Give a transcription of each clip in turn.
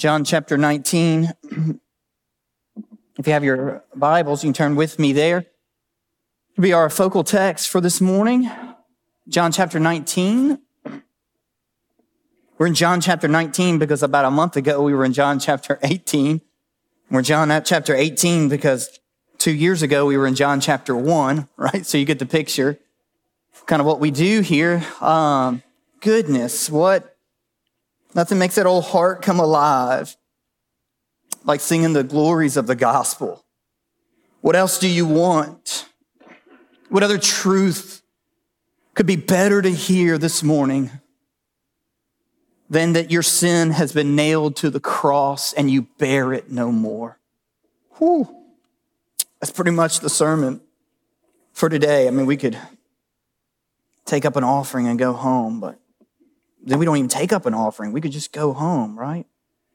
John chapter 19. if you have your Bibles, you can turn with me there. It'll be our focal text for this morning. John chapter 19. We're in John chapter 19 because about a month ago we were in John chapter 18. We're John at chapter 18 because two years ago we were in John chapter 1, right? So you get the picture. Kind of what we do here. Um, goodness, what Nothing makes that old heart come alive like singing the glories of the gospel. What else do you want? What other truth could be better to hear this morning than that your sin has been nailed to the cross and you bear it no more? Whew. That's pretty much the sermon for today. I mean, we could take up an offering and go home, but then we don't even take up an offering. We could just go home, right?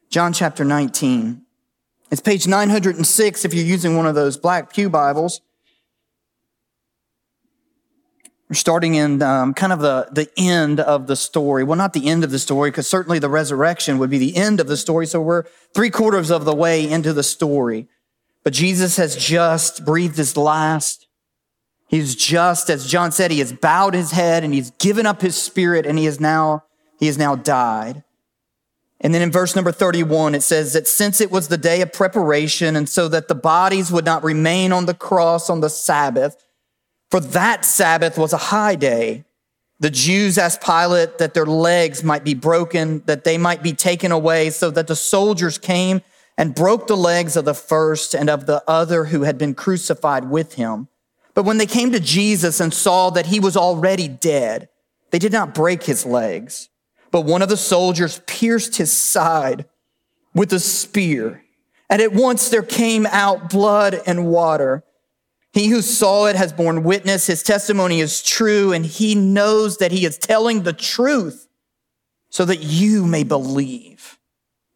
John chapter 19. It's page 906 if you're using one of those black Pew Bibles. We're starting in um, kind of the, the end of the story. Well, not the end of the story, because certainly the resurrection would be the end of the story. So we're three quarters of the way into the story. But Jesus has just breathed his last. He's just, as John said, he has bowed his head and he's given up his spirit and he is now he has now died. And then in verse number 31, it says that since it was the day of preparation, and so that the bodies would not remain on the cross on the Sabbath, for that Sabbath was a high day, the Jews asked Pilate that their legs might be broken, that they might be taken away, so that the soldiers came and broke the legs of the first and of the other who had been crucified with him. But when they came to Jesus and saw that he was already dead, they did not break his legs. But one of the soldiers pierced his side with a spear, and at once there came out blood and water. He who saw it has borne witness. His testimony is true, and he knows that he is telling the truth so that you may believe.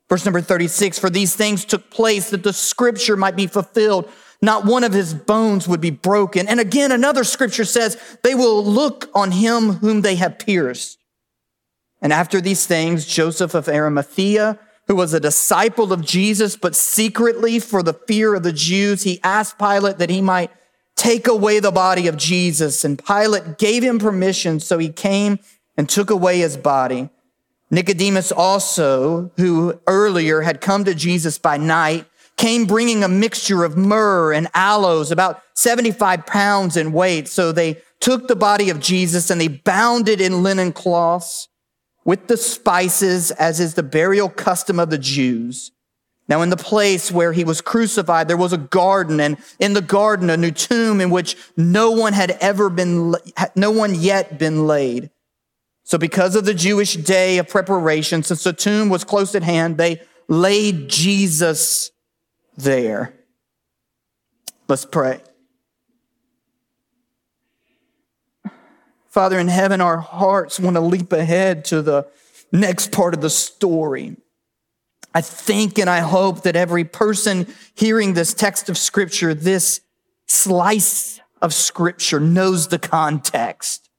Verse number 36 For these things took place that the scripture might be fulfilled. Not one of his bones would be broken. And again, another scripture says, They will look on him whom they have pierced. And after these things, Joseph of Arimathea, who was a disciple of Jesus, but secretly for the fear of the Jews, he asked Pilate that he might take away the body of Jesus. And Pilate gave him permission, so he came and took away his body. Nicodemus also, who earlier had come to Jesus by night, came bringing a mixture of myrrh and aloes, about 75 pounds in weight. So they took the body of Jesus and they bound it in linen cloths with the spices, as is the burial custom of the Jews. Now, in the place where he was crucified, there was a garden, and in the garden, a new tomb in which no one had ever been, no one yet been laid. So, because of the Jewish day of preparation, since the tomb was close at hand, they laid Jesus there. Let's pray. Father in heaven, our hearts want to leap ahead to the next part of the story. I think and I hope that every person hearing this text of scripture, this slice of scripture, knows the context.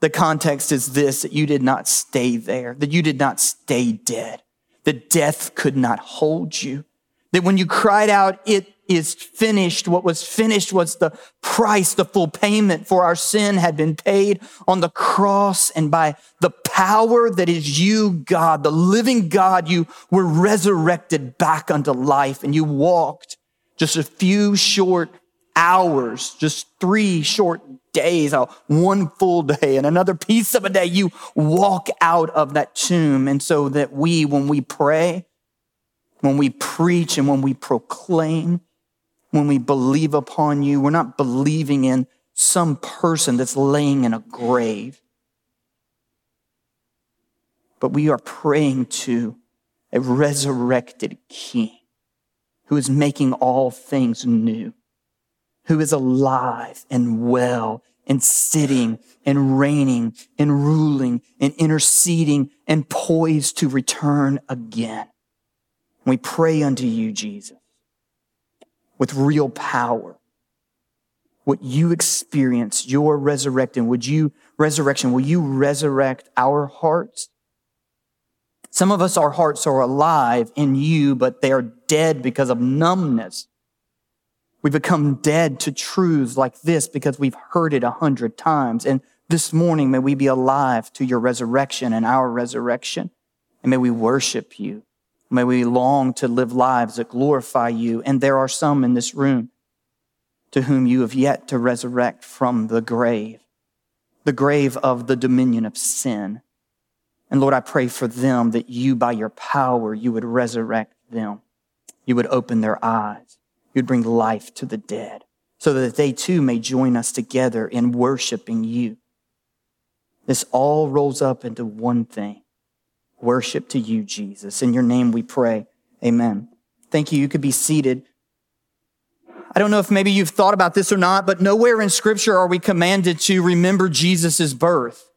The context is this that you did not stay there, that you did not stay dead, that death could not hold you, that when you cried out, it is finished. What was finished was the price, the full payment for our sin had been paid on the cross. And by the power that is you, God, the living God, you were resurrected back unto life and you walked just a few short hours, just three short days, one full day and another piece of a day. You walk out of that tomb. And so that we, when we pray, when we preach and when we proclaim, when we believe upon you. We're not believing in some person that's laying in a grave, but we are praying to a resurrected King who is making all things new, who is alive and well and sitting and reigning and ruling and interceding and poised to return again. We pray unto you, Jesus with real power. What you experience, your resurrecting, would you resurrection, will you resurrect our hearts Some of us, our hearts are alive in you, but they are dead because of numbness. We become dead to truths like this because we've heard it a hundred times. And this morning, may we be alive to your resurrection and our resurrection. And may we worship you. May we long to live lives that glorify you. And there are some in this room to whom you have yet to resurrect from the grave, the grave of the dominion of sin. And Lord, I pray for them that you, by your power, you would resurrect them. You would open their eyes. You'd bring life to the dead so that they too may join us together in worshiping you. This all rolls up into one thing. Worship to you, Jesus. In your name we pray. Amen. Thank you. You could be seated. I don't know if maybe you've thought about this or not, but nowhere in scripture are we commanded to remember Jesus' birth.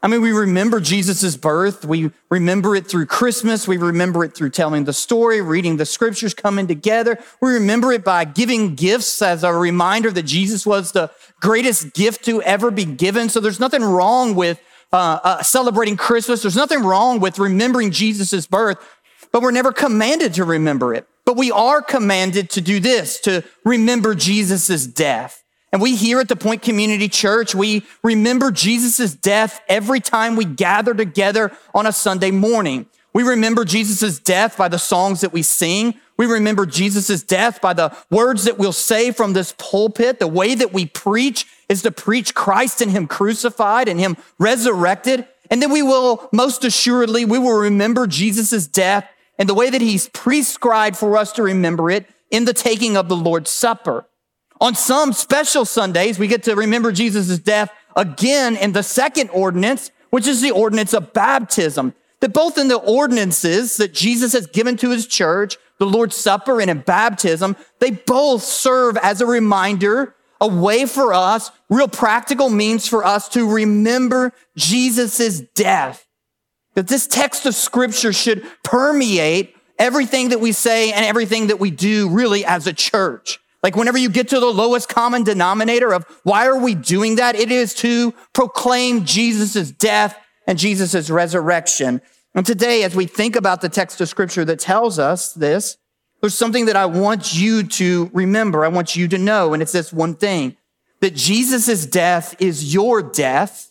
I mean, we remember Jesus' birth. We remember it through Christmas. We remember it through telling the story, reading the scriptures, coming together. We remember it by giving gifts as a reminder that Jesus was the greatest gift to ever be given. So there's nothing wrong with uh, uh, celebrating Christmas. There's nothing wrong with remembering Jesus' birth, but we're never commanded to remember it. But we are commanded to do this, to remember Jesus' death. And we here at the Point Community Church, we remember Jesus' death every time we gather together on a Sunday morning. We remember Jesus' death by the songs that we sing. We remember Jesus' death by the words that we'll say from this pulpit. The way that we preach is to preach Christ and Him crucified and Him resurrected. And then we will, most assuredly, we will remember Jesus' death and the way that He's prescribed for us to remember it in the taking of the Lord's Supper. On some special Sundays, we get to remember Jesus' death again in the second ordinance, which is the ordinance of baptism. That both in the ordinances that Jesus has given to his church, the Lord's Supper and in baptism, they both serve as a reminder, a way for us, real practical means for us to remember Jesus' death. That this text of scripture should permeate everything that we say and everything that we do really as a church. Like whenever you get to the lowest common denominator of why are we doing that? It is to proclaim Jesus' death and Jesus' resurrection. And today, as we think about the text of scripture that tells us this, there's something that I want you to remember. I want you to know. And it's this one thing that Jesus' death is your death.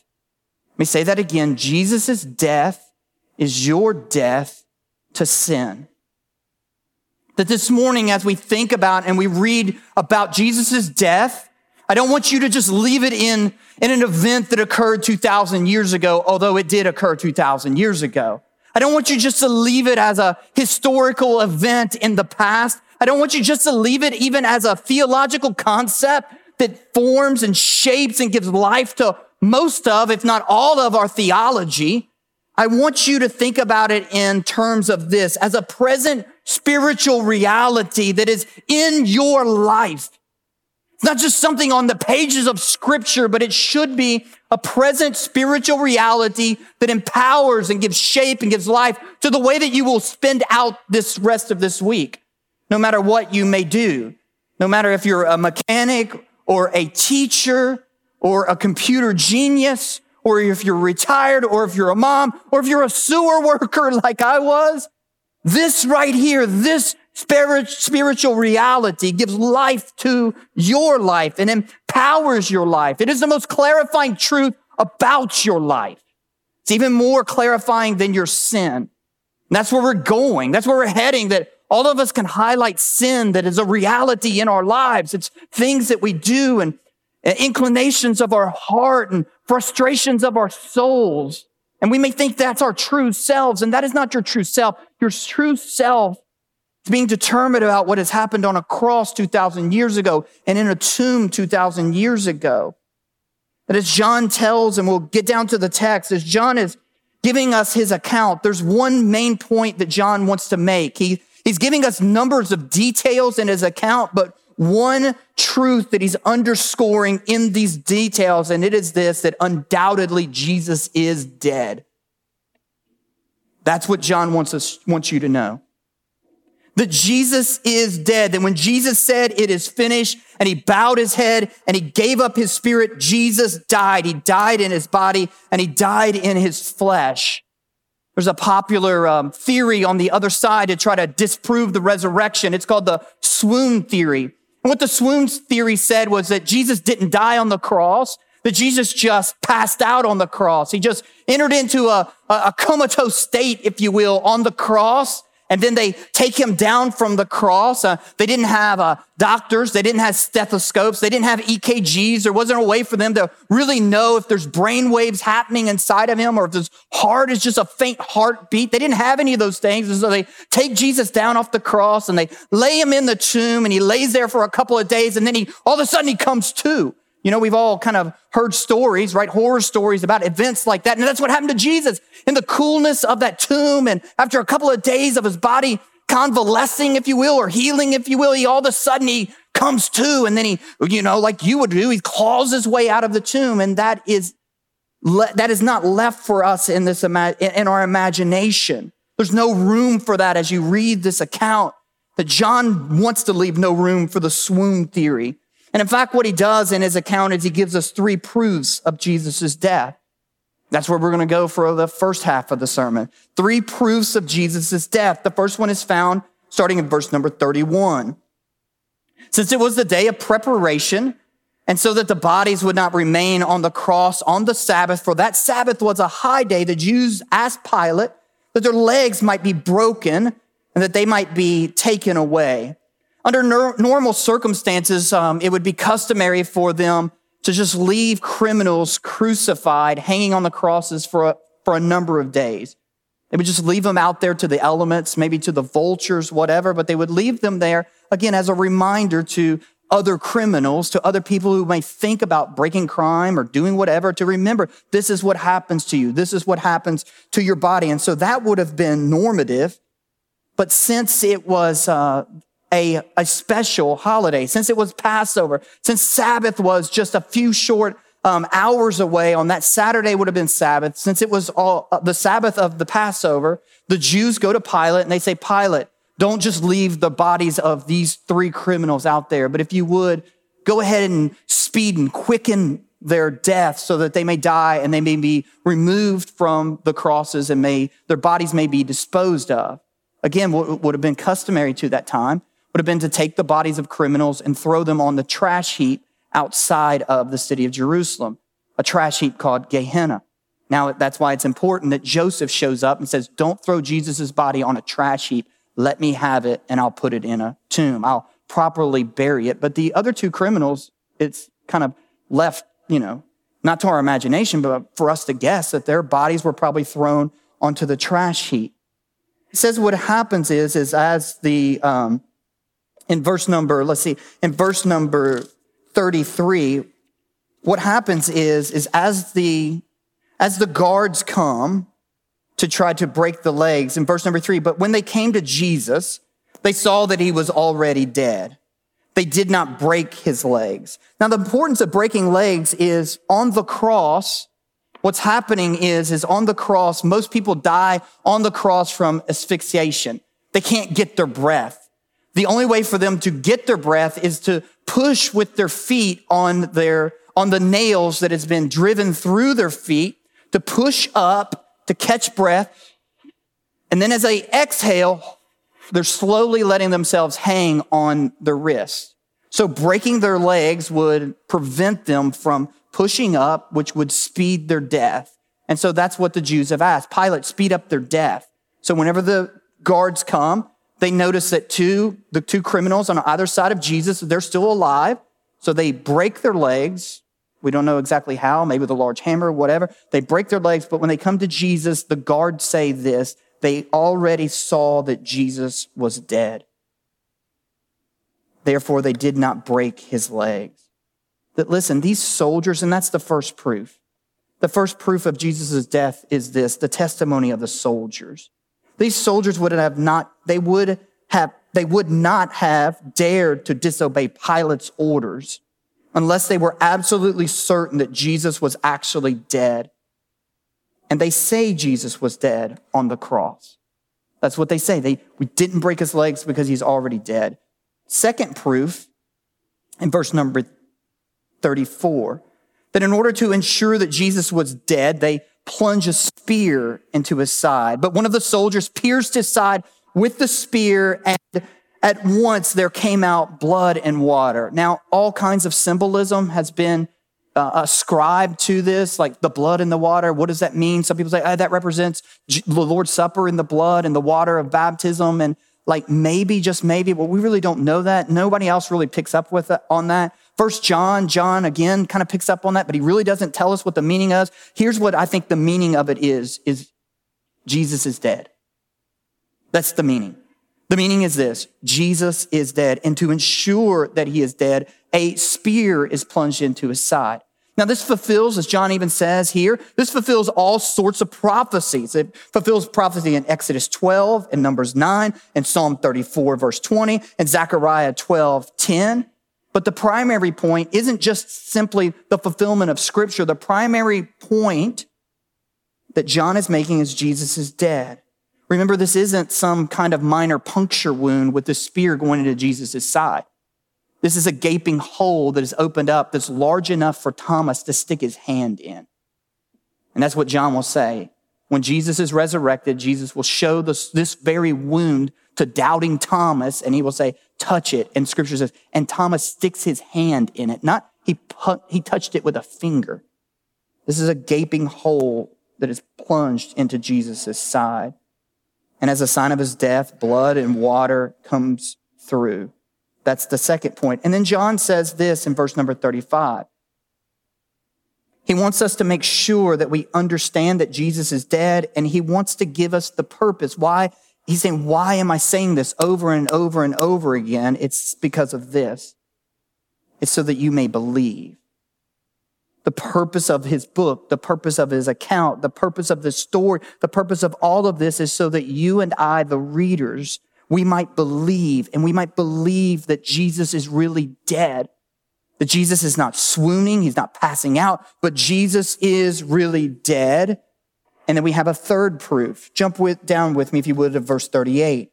Let me say that again. Jesus' death is your death to sin. That this morning, as we think about and we read about Jesus' death, I don't want you to just leave it in, in an event that occurred 2,000 years ago, although it did occur 2,000 years ago. I don't want you just to leave it as a historical event in the past. I don't want you just to leave it even as a theological concept that forms and shapes and gives life to most of, if not all of our theology. I want you to think about it in terms of this as a present spiritual reality that is in your life. It's not just something on the pages of scripture, but it should be a present spiritual reality that empowers and gives shape and gives life to the way that you will spend out this rest of this week, no matter what you may do. No matter if you're a mechanic or a teacher or a computer genius or if you're retired or if you're a mom or if you're a sewer worker like I was, this right here, this spiritual reality gives life to your life and empowers your life. It is the most clarifying truth about your life. It's even more clarifying than your sin. And that's where we're going. That's where we're heading that all of us can highlight sin that is a reality in our lives. It's things that we do and inclinations of our heart and frustrations of our souls. And we may think that's our true selves, and that is not your true self. Your true self is being determined about what has happened on a cross 2,000 years ago and in a tomb 2,000 years ago. That as John tells, and we'll get down to the text, as John is giving us his account, there's one main point that John wants to make. He, he's giving us numbers of details in his account, but one truth that he's underscoring in these details, and it is this that undoubtedly Jesus is dead. That's what John wants us, wants you to know. That Jesus is dead. That when Jesus said it is finished and he bowed his head and he gave up his spirit, Jesus died. He died in his body and he died in his flesh. There's a popular um, theory on the other side to try to disprove the resurrection. It's called the swoon theory. And what the swoon theory said was that Jesus didn't die on the cross, that Jesus just passed out on the cross. He just entered into a, a comatose state, if you will, on the cross. And then they take him down from the cross. Uh, they didn't have uh, doctors. They didn't have stethoscopes. They didn't have EKGs. There wasn't a way for them to really know if there's brain waves happening inside of him or if his heart is just a faint heartbeat. They didn't have any of those things. And so they take Jesus down off the cross and they lay him in the tomb and he lays there for a couple of days. And then he, all of a sudden he comes to. You know, we've all kind of heard stories, right? Horror stories about events like that. And that's what happened to Jesus in the coolness of that tomb. And after a couple of days of his body convalescing, if you will, or healing, if you will, he all of a sudden he comes to and then he, you know, like you would do, he claws his way out of the tomb. And that is, that is not left for us in this, in our imagination. There's no room for that as you read this account that John wants to leave no room for the swoon theory. And in fact, what he does in his account is he gives us three proofs of Jesus' death. That's where we're going to go for the first half of the sermon. Three proofs of Jesus' death. The first one is found starting in verse number 31. Since it was the day of preparation, and so that the bodies would not remain on the cross on the Sabbath, for that Sabbath was a high day, the Jews asked Pilate that their legs might be broken and that they might be taken away. Under normal circumstances, um, it would be customary for them to just leave criminals crucified, hanging on the crosses for a, for a number of days. They would just leave them out there to the elements, maybe to the vultures, whatever, but they would leave them there, again, as a reminder to other criminals, to other people who may think about breaking crime or doing whatever, to remember this is what happens to you. This is what happens to your body. And so that would have been normative. But since it was uh, a, a special holiday, since it was Passover, since Sabbath was just a few short um, hours away on that Saturday would have been Sabbath, since it was all uh, the Sabbath of the Passover, the Jews go to Pilate and they say, Pilate, don't just leave the bodies of these three criminals out there, but if you would, go ahead and speed and quicken their death so that they may die and they may be removed from the crosses and may, their bodies may be disposed of. Again, what would have been customary to that time would have been to take the bodies of criminals and throw them on the trash heap outside of the city of Jerusalem, a trash heap called Gehenna. Now, that's why it's important that Joseph shows up and says, Don't throw Jesus' body on a trash heap. Let me have it and I'll put it in a tomb. I'll properly bury it. But the other two criminals, it's kind of left, you know, not to our imagination, but for us to guess that their bodies were probably thrown onto the trash heap. It says what happens is, is as the, um, in verse number, let's see, in verse number 33, what happens is, is as the, as the guards come to try to break the legs in verse number three, but when they came to Jesus, they saw that he was already dead. They did not break his legs. Now, the importance of breaking legs is on the cross, what's happening is, is on the cross, most people die on the cross from asphyxiation. They can't get their breath. The only way for them to get their breath is to push with their feet on their, on the nails that has been driven through their feet, to push up, to catch breath. And then as they exhale, they're slowly letting themselves hang on their wrists. So breaking their legs would prevent them from pushing up, which would speed their death. And so that's what the Jews have asked. Pilate, speed up their death. So whenever the guards come, they notice that two, the two criminals on either side of Jesus, they're still alive. So they break their legs. We don't know exactly how, maybe with a large hammer, or whatever. They break their legs, but when they come to Jesus, the guards say this they already saw that Jesus was dead. Therefore, they did not break his legs. That listen, these soldiers, and that's the first proof. The first proof of Jesus' death is this the testimony of the soldiers. These soldiers would have not, they would have, they would not have dared to disobey Pilate's orders unless they were absolutely certain that Jesus was actually dead. And they say Jesus was dead on the cross. That's what they say. They, we didn't break his legs because he's already dead. Second proof in verse number 34, that in order to ensure that Jesus was dead, they plunge a spear into his side. But one of the soldiers pierced his side with the spear and at once there came out blood and water. Now, all kinds of symbolism has been uh, ascribed to this, like the blood and the water. What does that mean? Some people say, oh, that represents the Lord's Supper in the blood and the water of baptism. And like maybe, just maybe, but we really don't know that. Nobody else really picks up with it, on that. First John, John again kind of picks up on that, but he really doesn't tell us what the meaning is. Here's what I think the meaning of it is, is Jesus is dead. That's the meaning. The meaning is this Jesus is dead. And to ensure that he is dead, a spear is plunged into his side. Now, this fulfills, as John even says here, this fulfills all sorts of prophecies. It fulfills prophecy in Exodus 12, and Numbers 9, and Psalm 34, verse 20, and Zechariah 12, 10. But the primary point isn't just simply the fulfillment of scripture. The primary point that John is making is Jesus is dead. Remember, this isn't some kind of minor puncture wound with the spear going into Jesus' side. This is a gaping hole that is opened up that's large enough for Thomas to stick his hand in. And that's what John will say. When Jesus is resurrected, Jesus will show this, this very wound to doubting Thomas and he will say, touch it. And scripture says, and Thomas sticks his hand in it. Not he, he touched it with a finger. This is a gaping hole that is plunged into Jesus' side. And as a sign of his death, blood and water comes through. That's the second point. And then John says this in verse number 35. He wants us to make sure that we understand that Jesus is dead and he wants to give us the purpose. Why? He's saying, why am I saying this over and over and over again? It's because of this. It's so that you may believe the purpose of his book, the purpose of his account, the purpose of the story, the purpose of all of this is so that you and I, the readers, we might believe and we might believe that Jesus is really dead. That Jesus is not swooning. He's not passing out, but Jesus is really dead. And then we have a third proof. Jump with, down with me, if you would, to verse 38.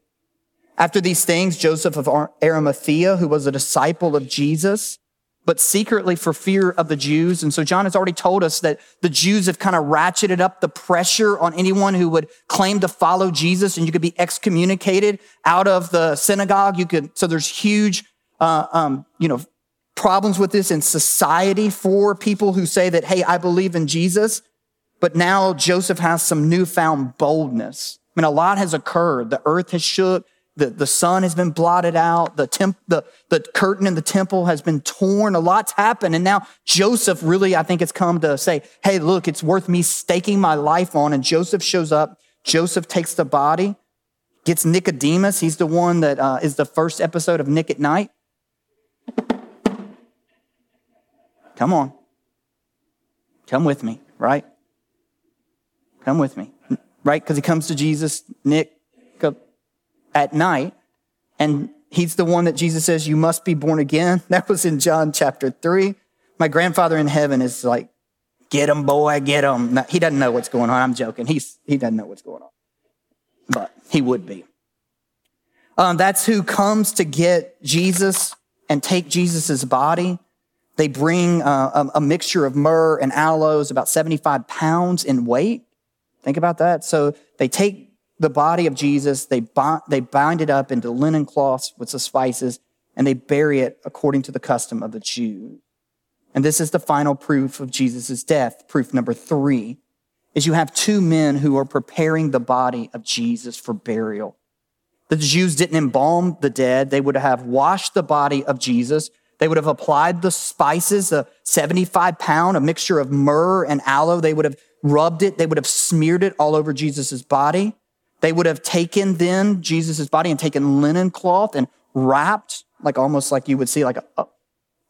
After these things, Joseph of Arimathea, who was a disciple of Jesus, but secretly for fear of the Jews. And so John has already told us that the Jews have kind of ratcheted up the pressure on anyone who would claim to follow Jesus and you could be excommunicated out of the synagogue. You could, so there's huge, uh, um, you know, problems with this in society for people who say that, hey, I believe in Jesus. But now Joseph has some newfound boldness. I mean, a lot has occurred. The earth has shook. The, the sun has been blotted out. The, temp, the, the curtain in the temple has been torn. A lot's happened. And now Joseph really, I think, has come to say, hey, look, it's worth me staking my life on. And Joseph shows up. Joseph takes the body, gets Nicodemus. He's the one that uh, is the first episode of Nick at Nite. Come on. Come with me, right? Come with me, right? Because he comes to Jesus. Nick, at night. And he's the one that Jesus says, You must be born again. That was in John chapter 3. My grandfather in heaven is like, Get him, boy, get him. he doesn't know what's going on. I'm joking. He's, he doesn't know what's going on, but he would be. Um, that's who comes to get Jesus and take Jesus's body. They bring uh, a, a, mixture of myrrh and aloes, about 75 pounds in weight. Think about that. So they take the body of Jesus, they bind, they bind it up into linen cloths with the spices, and they bury it according to the custom of the Jews. And this is the final proof of Jesus' death. Proof number three is you have two men who are preparing the body of Jesus for burial. The Jews didn't embalm the dead. They would have washed the body of Jesus. They would have applied the spices, the 75 pound, a mixture of myrrh and aloe. They would have rubbed it. They would have smeared it all over Jesus' body. They would have taken then Jesus' body and taken linen cloth and wrapped, like almost like you would see, like a, a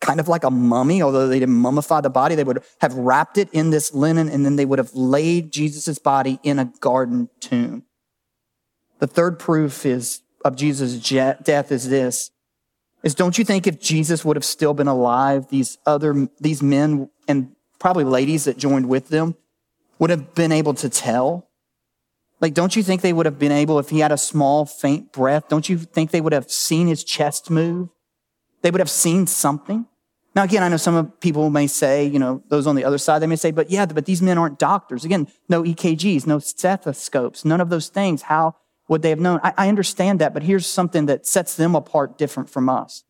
kind of like a mummy, although they didn't mummify the body. They would have wrapped it in this linen and then they would have laid Jesus' body in a garden tomb. The third proof is of Jesus' death is this is don't you think if Jesus would have still been alive, these other, these men and probably ladies that joined with them would have been able to tell like, don't you think they would have been able, if he had a small, faint breath, don't you think they would have seen his chest move? They would have seen something. Now, again, I know some people may say, you know, those on the other side, they may say, but yeah, but these men aren't doctors. Again, no EKGs, no stethoscopes, none of those things. How would they have known? I, I understand that, but here's something that sets them apart different from us.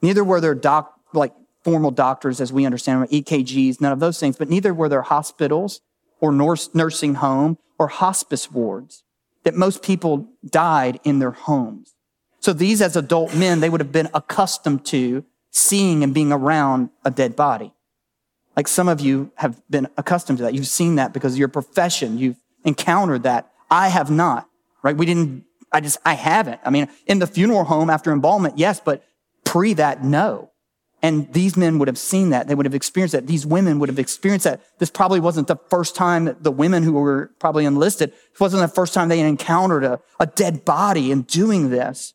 Neither were there doc, like formal doctors as we understand them, EKGs, none of those things, but neither were there hospitals or nursing home or hospice wards that most people died in their homes. So these as adult men, they would have been accustomed to seeing and being around a dead body. Like some of you have been accustomed to that. You've seen that because of your profession. You've encountered that. I have not, right? We didn't, I just, I haven't. I mean, in the funeral home after embalmment, yes, but pre that, no. And these men would have seen that. They would have experienced that. These women would have experienced that. This probably wasn't the first time the women who were probably enlisted, it wasn't the first time they encountered a, a dead body in doing this.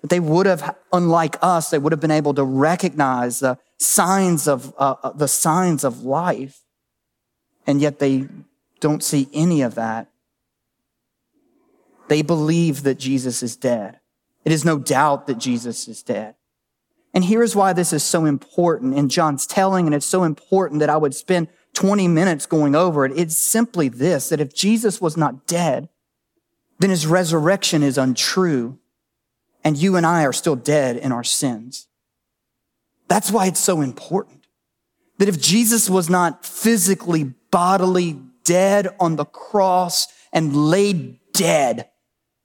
That they would have, unlike us, they would have been able to recognize the signs of, uh, uh, the signs of life. And yet they don't see any of that. They believe that Jesus is dead. It is no doubt that Jesus is dead. And here's why this is so important in John's telling, and it's so important that I would spend 20 minutes going over it. It's simply this, that if Jesus was not dead, then his resurrection is untrue, and you and I are still dead in our sins. That's why it's so important. That if Jesus was not physically, bodily dead on the cross and laid dead,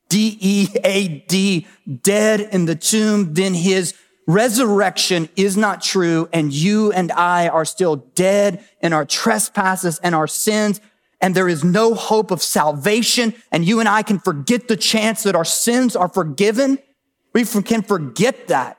D-E-A-D, dead in the tomb, then his resurrection is not true and you and I are still dead in our trespasses and our sins and there is no hope of salvation and you and I can forget the chance that our sins are forgiven. We can forget that.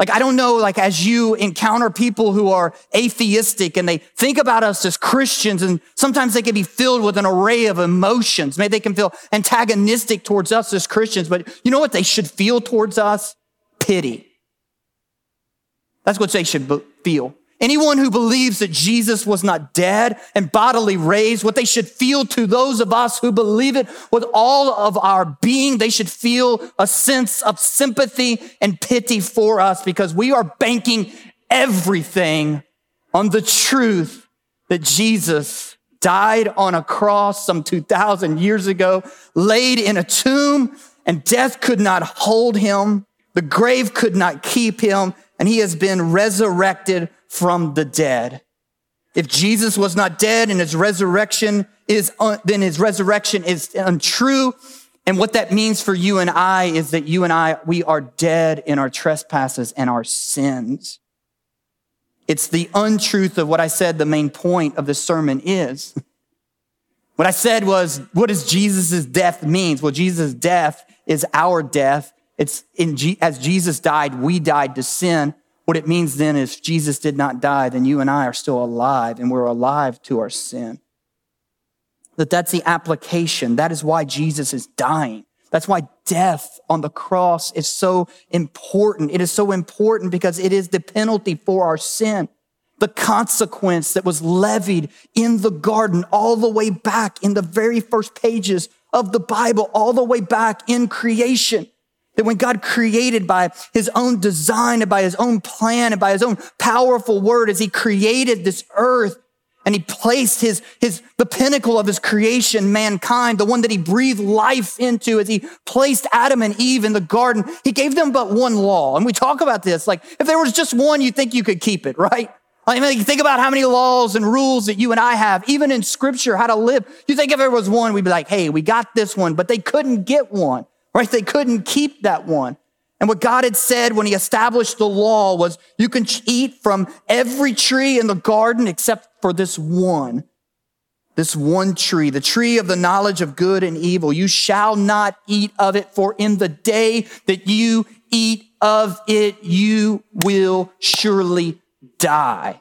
Like, I don't know, like, as you encounter people who are atheistic and they think about us as Christians, and sometimes they can be filled with an array of emotions. Maybe they can feel antagonistic towards us as Christians, but you know what they should feel towards us? Pity. That's what they should feel. Anyone who believes that Jesus was not dead and bodily raised, what they should feel to those of us who believe it with all of our being, they should feel a sense of sympathy and pity for us because we are banking everything on the truth that Jesus died on a cross some 2,000 years ago, laid in a tomb, and death could not hold him. The grave could not keep him and he has been resurrected from the dead. If Jesus was not dead and his resurrection is, un- then his resurrection is untrue. And what that means for you and I is that you and I, we are dead in our trespasses and our sins. It's the untruth of what I said the main point of the sermon is. What I said was, what does Jesus' death means? Well, Jesus' death is our death it's in G- as Jesus died, we died to sin. What it means then is Jesus did not die, then you and I are still alive and we're alive to our sin. That that's the application. That is why Jesus is dying. That's why death on the cross is so important. It is so important because it is the penalty for our sin. The consequence that was levied in the garden all the way back in the very first pages of the Bible, all the way back in creation. That when God created by his own design and by his own plan and by his own powerful word, as he created this earth and he placed his, his, the pinnacle of his creation, mankind, the one that he breathed life into as he placed Adam and Eve in the garden, he gave them but one law. And we talk about this, like if there was just one, you think you could keep it, right? I mean, think about how many laws and rules that you and I have, even in scripture, how to live. You think if there was one, we'd be like, hey, we got this one, but they couldn't get one right? They couldn't keep that one. And what God had said when he established the law was you can eat from every tree in the garden except for this one. This one tree, the tree of the knowledge of good and evil. You shall not eat of it, for in the day that you eat of it, you will surely die.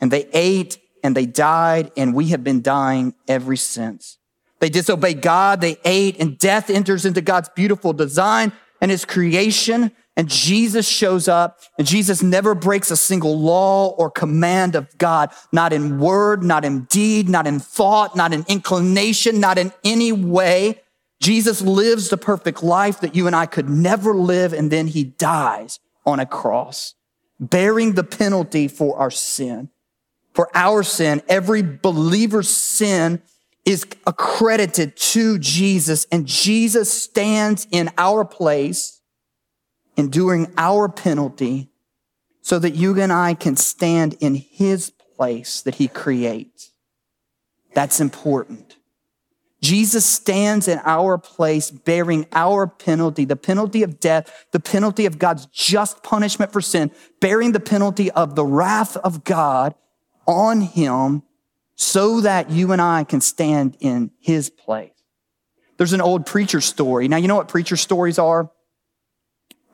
And they ate and they died, and we have been dying ever since. They disobey God, they ate, and death enters into God's beautiful design and his creation. And Jesus shows up, and Jesus never breaks a single law or command of God, not in word, not in deed, not in thought, not in inclination, not in any way. Jesus lives the perfect life that you and I could never live, and then he dies on a cross. bearing the penalty for our sin. For our sin, every believer's sin is accredited to Jesus and Jesus stands in our place, enduring our penalty so that you and I can stand in his place that he creates. That's important. Jesus stands in our place, bearing our penalty, the penalty of death, the penalty of God's just punishment for sin, bearing the penalty of the wrath of God on him so that you and I can stand in his place. There's an old preacher story. Now, you know what preacher stories are?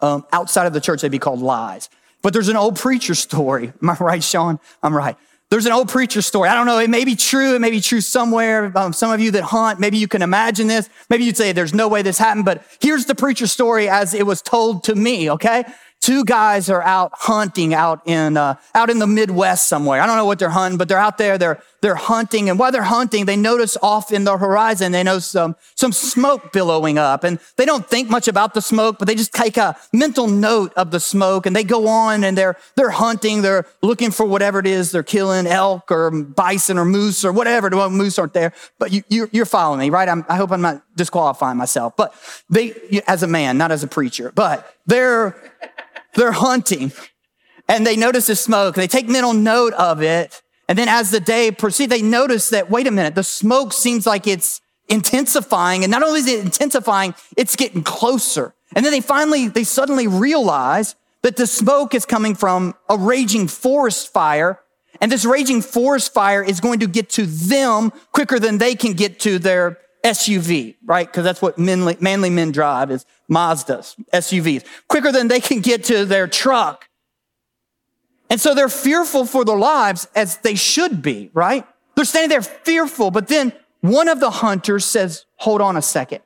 Um, outside of the church, they'd be called lies. But there's an old preacher story. Am I right, Sean? I'm right. There's an old preacher story. I don't know. It may be true. It may be true somewhere. Um, some of you that hunt, maybe you can imagine this. Maybe you'd say there's no way this happened, but here's the preacher story as it was told to me. Okay. Two guys are out hunting out in, uh, out in the Midwest somewhere. I don't know what they're hunting, but they're out there. They're, they're hunting. And while they're hunting, they notice off in the horizon, they notice some, some smoke billowing up. And they don't think much about the smoke, but they just take a mental note of the smoke and they go on and they're, they're hunting. They're looking for whatever it is. They're killing elk or bison or moose or whatever. Well, moose aren't there, but you, you're, you're following me, right? I'm, I hope I'm not disqualifying myself, but they, as a man, not as a preacher, but they're, they're hunting and they notice the smoke. They take mental note of it. And then as the day proceeds, they notice that, wait a minute, the smoke seems like it's intensifying. And not only is it intensifying, it's getting closer. And then they finally, they suddenly realize that the smoke is coming from a raging forest fire. And this raging forest fire is going to get to them quicker than they can get to their SUV, right? Because that's what manly, manly men drive is Mazdas, SUVs, quicker than they can get to their truck. And so they're fearful for their lives as they should be, right? They're standing there fearful, but then one of the hunters says, hold on a second.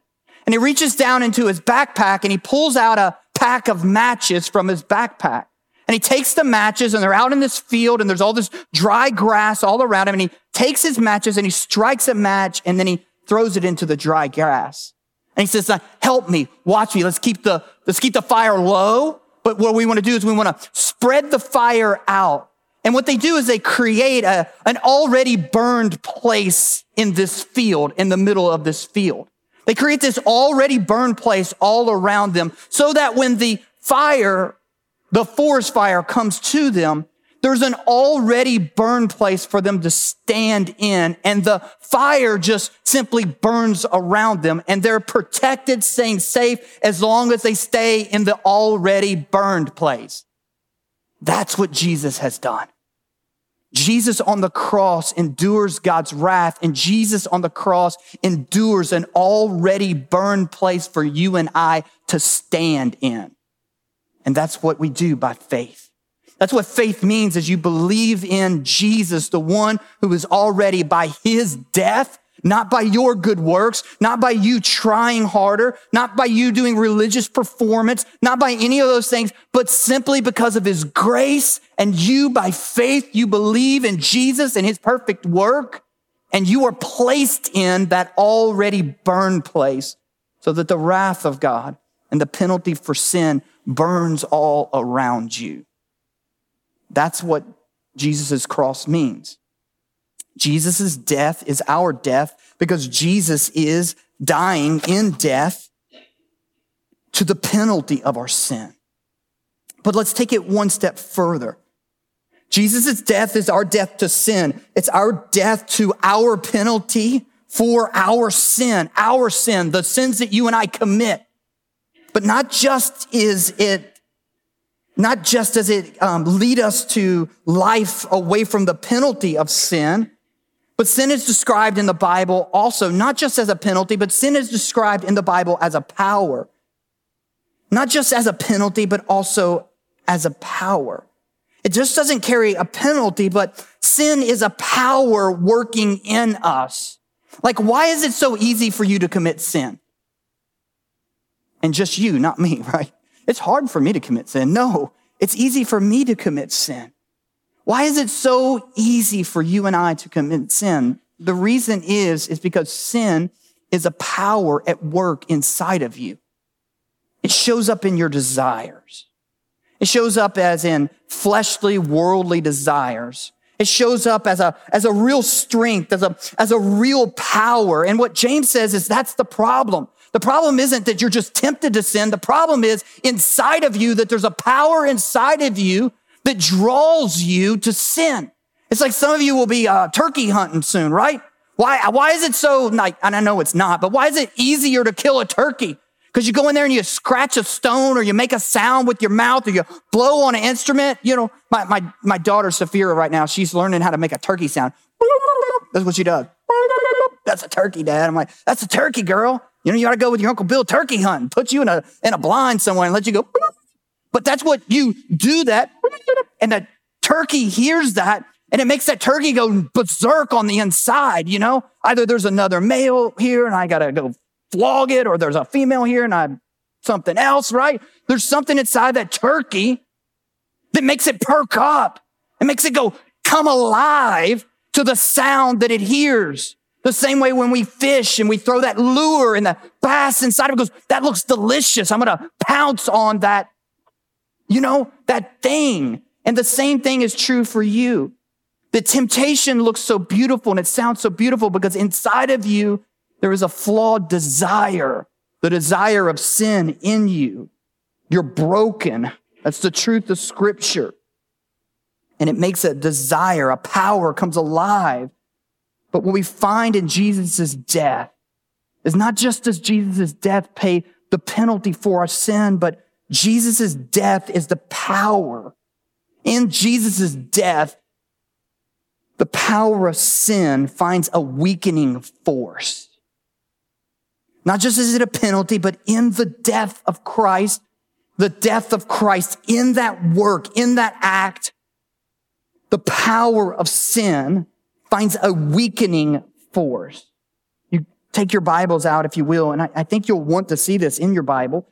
And he reaches down into his backpack and he pulls out a pack of matches from his backpack. And he takes the matches and they're out in this field and there's all this dry grass all around him. And he takes his matches and he strikes a match and then he throws it into the dry grass. And he says, help me, watch me. Let's keep the, let's keep the fire low. But what we want to do is we want to spread the fire out. And what they do is they create a, an already burned place in this field, in the middle of this field. They create this already burned place all around them so that when the fire, the forest fire comes to them, there's an already burned place for them to stand in and the fire just simply burns around them and they're protected, staying safe as long as they stay in the already burned place. That's what Jesus has done. Jesus on the cross endures God's wrath and Jesus on the cross endures an already burned place for you and I to stand in. And that's what we do by faith. That's what faith means is you believe in Jesus, the one who is already by his death, not by your good works, not by you trying harder, not by you doing religious performance, not by any of those things, but simply because of his grace and you by faith, you believe in Jesus and his perfect work and you are placed in that already burned place so that the wrath of God and the penalty for sin burns all around you. That's what Jesus' cross means. Jesus' death is our death because Jesus is dying in death to the penalty of our sin. But let's take it one step further. Jesus' death is our death to sin. It's our death to our penalty for our sin, our sin, the sins that you and I commit. But not just is it not just does it um, lead us to life away from the penalty of sin, but sin is described in the Bible also, not just as a penalty, but sin is described in the Bible as a power. Not just as a penalty, but also as a power. It just doesn't carry a penalty, but sin is a power working in us. Like, why is it so easy for you to commit sin? And just you, not me, right? It's hard for me to commit sin. No, it's easy for me to commit sin. Why is it so easy for you and I to commit sin? The reason is, is because sin is a power at work inside of you. It shows up in your desires. It shows up as in fleshly, worldly desires. It shows up as a, as a real strength, as a, as a real power. And what James says is that's the problem. The problem isn't that you're just tempted to sin. The problem is inside of you that there's a power inside of you that draws you to sin. It's like some of you will be uh, turkey hunting soon, right? Why, why is it so, like, and I know it's not, but why is it easier to kill a turkey? Because you go in there and you scratch a stone or you make a sound with your mouth or you blow on an instrument. You know, my, my, my daughter, Safira, right now, she's learning how to make a turkey sound. That's what she does. That's a turkey, Dad. I'm like, that's a turkey, girl. You know, you ought to go with your Uncle Bill turkey hunting, put you in a, in a blind somewhere and let you go. But that's what you do that. And the turkey hears that and it makes that turkey go berserk on the inside, you know? Either there's another male here and I gotta go flog it, or there's a female here and I'm something else, right? There's something inside that turkey that makes it perk up. It makes it go come alive to the sound that it hears. The same way when we fish and we throw that lure and the bass inside of it goes, that looks delicious. I'm going to pounce on that, you know, that thing. And the same thing is true for you. The temptation looks so beautiful and it sounds so beautiful because inside of you, there is a flawed desire, the desire of sin in you. You're broken. That's the truth of scripture. And it makes a desire, a power comes alive. But what we find in Jesus' death is not just does Jesus' death pay the penalty for our sin, but Jesus' death is the power. In Jesus' death, the power of sin finds a weakening force. Not just is it a penalty, but in the death of Christ, the death of Christ in that work, in that act, the power of sin finds a weakening force. You take your Bibles out, if you will, and I, I think you'll want to see this in your Bible.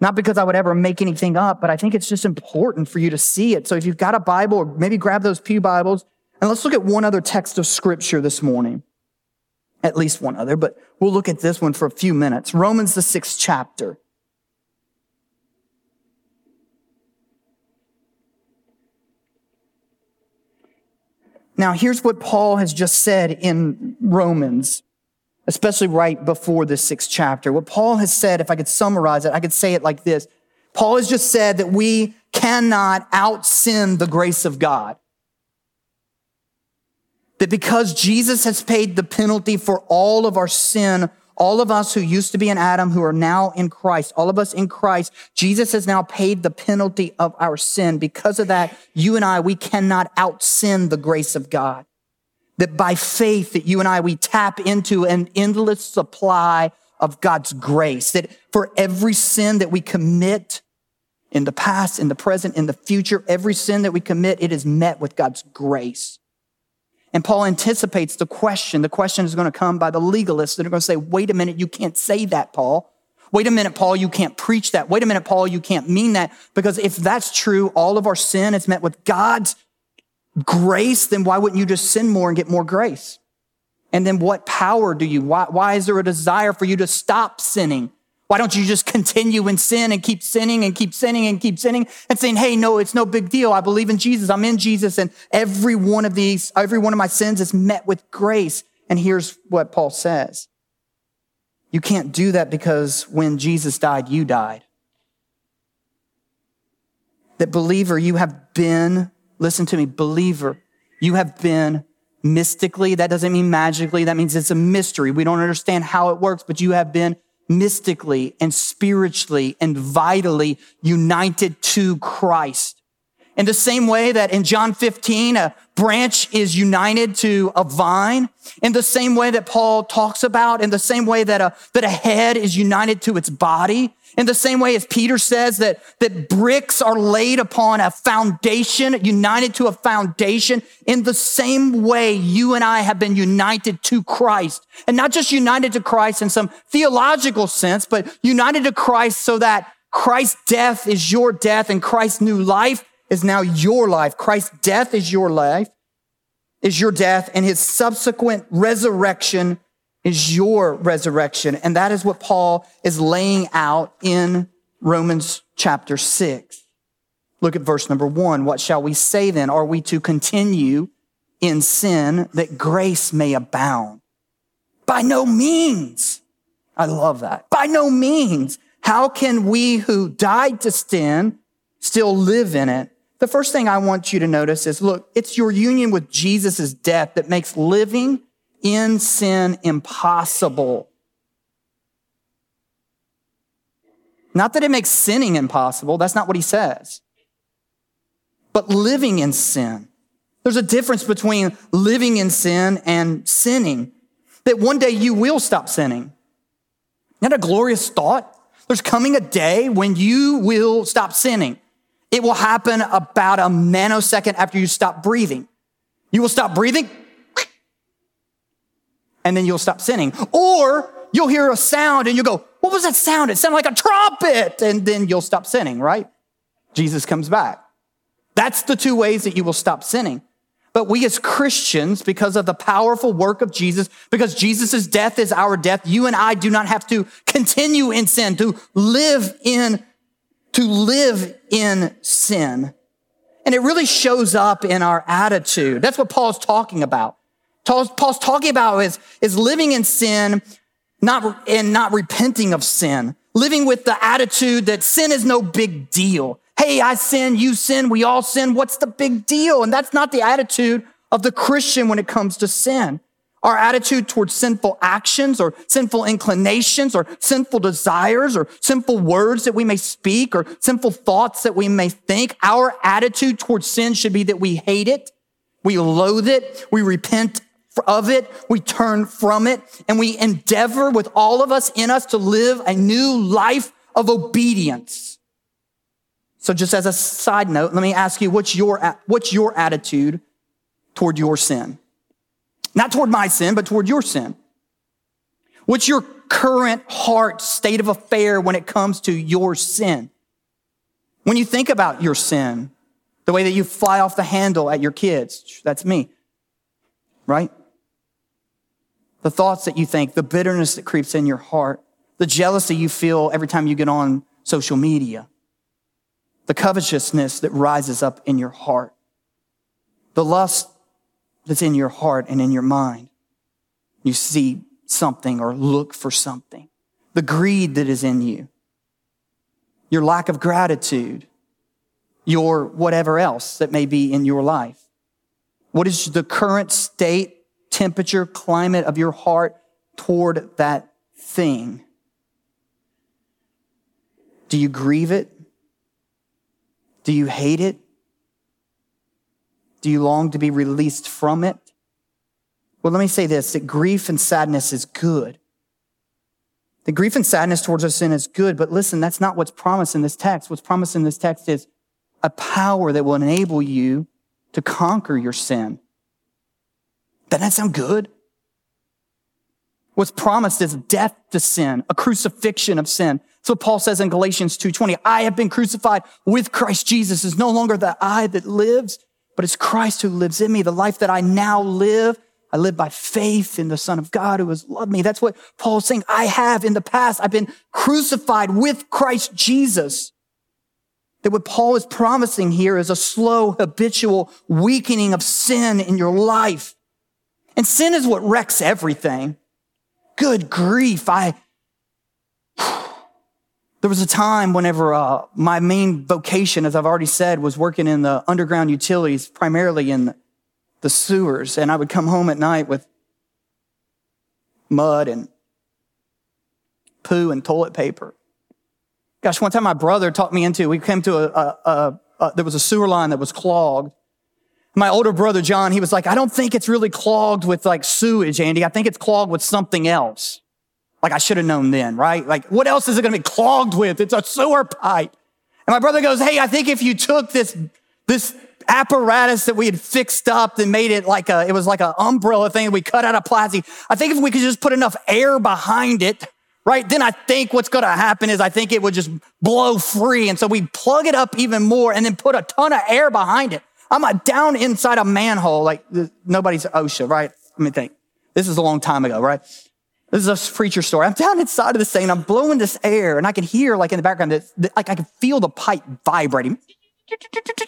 Not because I would ever make anything up, but I think it's just important for you to see it. So if you've got a Bible, or maybe grab those Pew Bibles, and let's look at one other text of scripture this morning. At least one other, but we'll look at this one for a few minutes. Romans, the sixth chapter. Now, here's what Paul has just said in Romans, especially right before this sixth chapter. What Paul has said, if I could summarize it, I could say it like this. Paul has just said that we cannot out sin the grace of God that because Jesus has paid the penalty for all of our sin, all of us who used to be in Adam, who are now in Christ, all of us in Christ, Jesus has now paid the penalty of our sin. Because of that, you and I, we cannot out sin the grace of God. That by faith that you and I, we tap into an endless supply of God's grace. That for every sin that we commit in the past, in the present, in the future, every sin that we commit, it is met with God's grace. And Paul anticipates the question. The question is going to come by the legalists that are going to say, wait a minute, you can't say that, Paul. Wait a minute, Paul, you can't preach that. Wait a minute, Paul, you can't mean that. Because if that's true, all of our sin is met with God's grace, then why wouldn't you just sin more and get more grace? And then what power do you, why, why is there a desire for you to stop sinning? Why don't you just continue in sin and keep sinning and keep sinning and keep sinning and saying, Hey, no, it's no big deal. I believe in Jesus. I'm in Jesus. And every one of these, every one of my sins is met with grace. And here's what Paul says. You can't do that because when Jesus died, you died. That believer, you have been, listen to me, believer, you have been mystically, that doesn't mean magically, that means it's a mystery. We don't understand how it works, but you have been mystically and spiritually and vitally united to Christ. In the same way that in John 15, a branch is united to a vine, in the same way that Paul talks about, in the same way that a, that a head is united to its body, in the same way as Peter says that, that bricks are laid upon a foundation, united to a foundation, in the same way you and I have been united to Christ. And not just united to Christ in some theological sense, but united to Christ so that Christ's death is your death and Christ's new life is now your life. Christ's death is your life, is your death, and his subsequent resurrection is your resurrection. And that is what Paul is laying out in Romans chapter six. Look at verse number one. What shall we say then? Are we to continue in sin that grace may abound? By no means. I love that. By no means. How can we who died to sin still live in it? The first thing I want you to notice is look, it's your union with Jesus' death that makes living in sin impossible. Not that it makes sinning impossible. That's not what he says. But living in sin. There's a difference between living in sin and sinning. That one day you will stop sinning. Isn't that a glorious thought? There's coming a day when you will stop sinning. It will happen about a nanosecond after you stop breathing. You will stop breathing, and then you'll stop sinning. Or you'll hear a sound and you'll go, What was that sound? It sounded like a trumpet. And then you'll stop sinning, right? Jesus comes back. That's the two ways that you will stop sinning. But we as Christians, because of the powerful work of Jesus, because Jesus' death is our death, you and I do not have to continue in sin, to live in, to live in sin. And it really shows up in our attitude. That's what Paul's talking about. Paul's, talking about is, is living in sin, not, and not repenting of sin. Living with the attitude that sin is no big deal. Hey, I sin, you sin, we all sin. What's the big deal? And that's not the attitude of the Christian when it comes to sin. Our attitude towards sinful actions or sinful inclinations or sinful desires or sinful words that we may speak or sinful thoughts that we may think. Our attitude towards sin should be that we hate it. We loathe it. We repent of it. We turn from it and we endeavor with all of us in us to live a new life of obedience. So just as a side note, let me ask you, what's your, what's your attitude toward your sin? Not toward my sin, but toward your sin. What's your current heart state of affair when it comes to your sin? When you think about your sin, the way that you fly off the handle at your kids, that's me, right? The thoughts that you think, the bitterness that creeps in your heart, the jealousy you feel every time you get on social media, the covetousness that rises up in your heart, the lust that's in your heart and in your mind. You see something or look for something, the greed that is in you, your lack of gratitude, your whatever else that may be in your life. What is the current state, temperature, climate of your heart toward that thing? Do you grieve it? Do you hate it? Do you long to be released from it? Well, let me say this that grief and sadness is good. The grief and sadness towards our sin is good, but listen, that's not what's promised in this text. What's promised in this text is a power that will enable you to conquer your sin. Doesn't that sound good? What's promised is death to sin, a crucifixion of sin. So Paul says in Galatians 2:20, I have been crucified with Christ Jesus. It's no longer the I that lives, but it's Christ who lives in me. The life that I now live, I live by faith in the Son of God who has loved me. That's what Paul's saying. I have in the past, I've been crucified with Christ Jesus. That what Paul is promising here is a slow, habitual weakening of sin in your life. And sin is what wrecks everything. Good grief. I, there was a time whenever uh, my main vocation, as I've already said, was working in the underground utilities, primarily in the sewers. And I would come home at night with mud and poo and toilet paper. Gosh, one time my brother talked me into, we came to a, a, a, a there was a sewer line that was clogged. My older brother, John, he was like, I don't think it's really clogged with like sewage, Andy. I think it's clogged with something else. Like I should have known then, right? Like what else is it going to be clogged with? It's a sewer pipe. And my brother goes, Hey, I think if you took this, this apparatus that we had fixed up and made it like a, it was like an umbrella thing we cut out of plastic. I think if we could just put enough air behind it, right? Then I think what's going to happen is I think it would just blow free. And so we plug it up even more and then put a ton of air behind it. I'm down inside a manhole, like nobody's OSHA, right? Let me think. This is a long time ago, right? This is a preacher story. I'm down inside of this thing and I'm blowing this air and I can hear like in the background, that, like I can feel the pipe vibrating.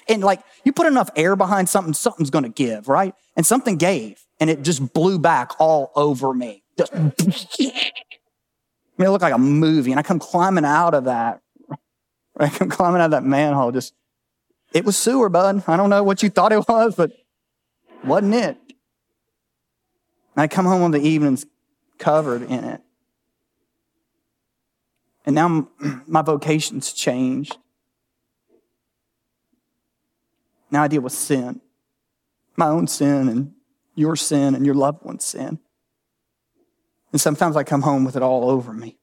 And like you put enough air behind something, something's to give, right? And something gave and it just blew back all over me. Just, I mean, it looked like a movie and I come climbing out of that. I come climbing out of that manhole. Just, it was sewer, bud. I don't know what you thought it was, but wasn't it? And I come home on the evenings covered in it. And now my vocation's changed. Now I deal with sin, my own sin and your sin and your loved one's sin. And sometimes I come home with it all over me.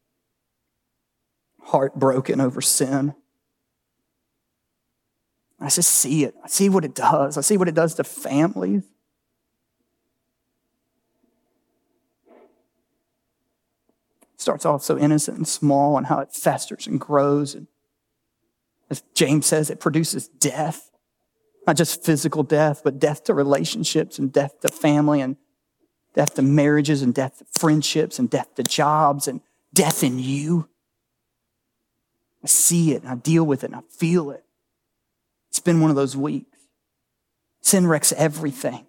Heartbroken over sin. I just see it. I see what it does. I see what it does to families. It starts off so innocent and small and how it festers and grows. And as James says, it produces death. Not just physical death, but death to relationships and death to family and death to marriages and death to friendships and death to jobs and death in you. I see it and I deal with it and I feel it. It's been one of those weeks. Sin wrecks everything.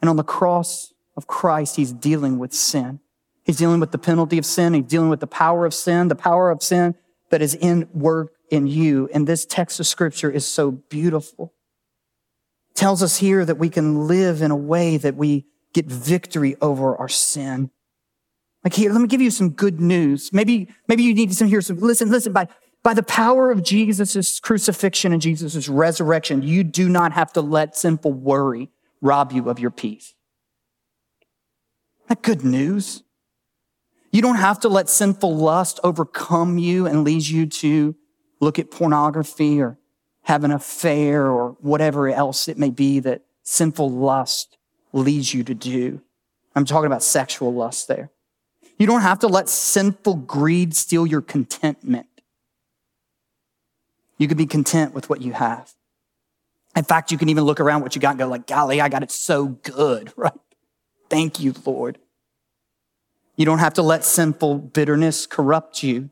And on the cross of Christ, he's dealing with sin. He's dealing with the penalty of sin. He's dealing with the power of sin, the power of sin that is in work in you. And this text of scripture is so beautiful tells us here that we can live in a way that we get victory over our sin. Like here, let me give you some good news. Maybe, maybe you need to hear some, listen, listen, by, by the power of Jesus' crucifixion and Jesus' resurrection, you do not have to let sinful worry rob you of your peace. That good news. You don't have to let sinful lust overcome you and lead you to look at pornography or have an affair or whatever else it may be that sinful lust leads you to do. I'm talking about sexual lust there. You don't have to let sinful greed steal your contentment. You can be content with what you have. In fact, you can even look around what you got and go like, golly, I got it so good, right? Thank you, Lord. You don't have to let sinful bitterness corrupt you.